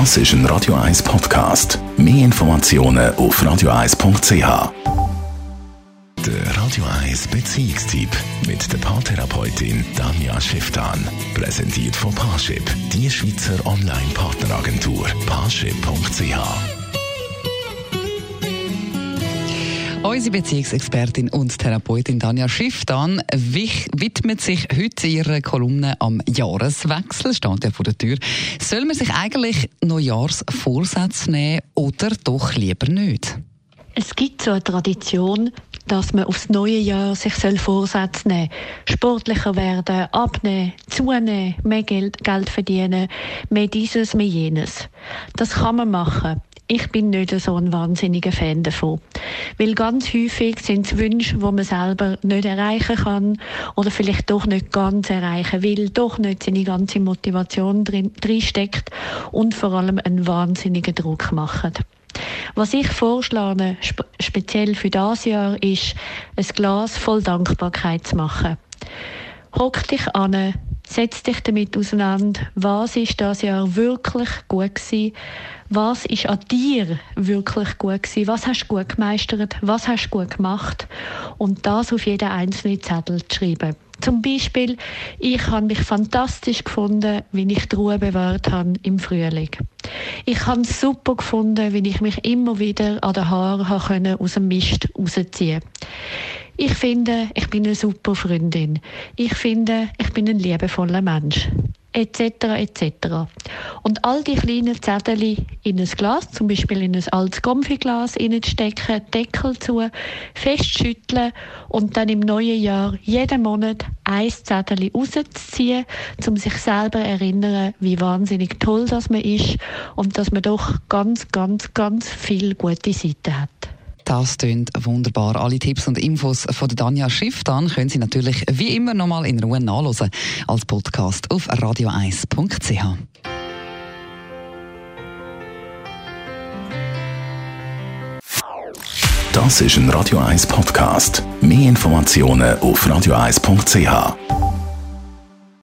Das ist ein Radio 1 Podcast. Mehr Informationen auf radio1.ch. Der Radio 1 Beziehungstyp mit der Paartherapeutin Danja Schifftan. Präsentiert von Paarship, die Schweizer Online-Partneragentur. Paarship.ch Unsere Beziehungsexpertin und Therapeutin Danja Schifftan widmet sich heute ihrer Kolumne am Jahreswechsel, steht ja vor der Tür. Soll man sich eigentlich Neujahrsvorsätze nehmen oder doch lieber nicht? Es gibt so eine Tradition, dass man aufs neue Jahr sich Vorsätze nehmen soll. Sportlicher werden, abnehmen, zunehmen, mehr Geld, Geld verdienen, mehr dieses, mehr jenes. Das kann man machen. Ich bin nicht so ein wahnsinniger Fan davon. Weil ganz häufig sind es Wünsche, die man selber nicht erreichen kann oder vielleicht doch nicht ganz erreichen will, doch nicht seine ganze Motivation drin, steckt und vor allem einen wahnsinnigen Druck machen. Was ich vorschlage, speziell für das Jahr, ist, ein Glas voll Dankbarkeit zu machen. Hock dich an, setz dich damit auseinander, was ist das Jahr wirklich gut gewesen, was ist an dir wirklich gut gewesen, was hast du gut gemeistert, was hast du gut gemacht und das auf jeden einzelnen Zettel zu schreiben. Zum Beispiel, ich habe mich fantastisch gefunden, wie ich die Ruhe bewahrt habe im Frühling. Ich habe es super gefunden, wie ich mich immer wieder an den Haaren aus dem Mist rausziehen konnte. Ich finde, ich bin eine super Freundin. Ich finde, ich bin ein liebevoller Mensch. Etc. etc. Und all die kleinen Zettel in ein Glas, zum Beispiel in ein altes Konfiglas stecken, Deckel zu, festschütteln und dann im neuen Jahr jeden Monat ein Zettel rauszuziehen, um sich selber erinnern, wie wahnsinnig toll das man ist und dass man doch ganz, ganz, ganz viel gute Seiten hat. Das klingt wunderbar. Alle Tipps und Infos von Danja Schiff dann können Sie natürlich wie immer nochmal in Ruhe nachlesen als Podcast auf radio1.ch. Das ist ein Radio 1 Podcast. Mehr Informationen auf radio1.ch.